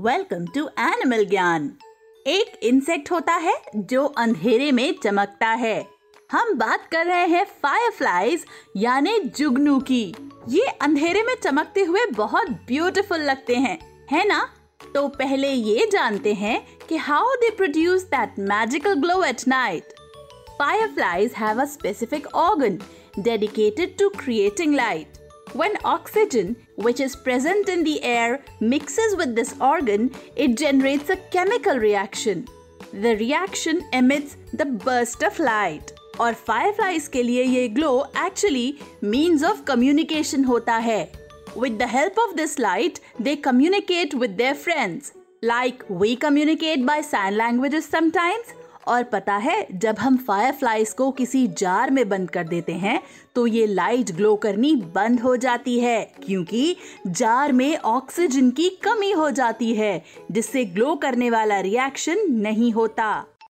Welcome to animal Gyan एक insect होता है जो अंधेरे में चमकता है। हम बात कर रहे हैं फायरफ्लाइज यानी जुगनू की। ये अंधेरे में चमकते हुए बहुत ब्यूटीफुल लगते हैं, है ना? तो पहले ये जानते हैं कि how they produce that magical glow at night Fireflies have a specific organ dedicated to creating light. When oxygen, which is present in the air, mixes with this organ, it generates a chemical reaction. The reaction emits the burst of light. और fireflies के लिए ये glow actually means of communication होता है. With the help of this light, they communicate with their friends. Like we communicate by sign languages sometimes. और पता है, जब हम फायरफ्लाइज को किसी जार में बंद कर देते हैं तो ये लाइट ग्लो करनी बंद हो जाती है, क्योंकि जार में ऑक्सीजन की कमी हो जाती है, जिससे ग्लो करने वाला रिएक्शन नहीं होता।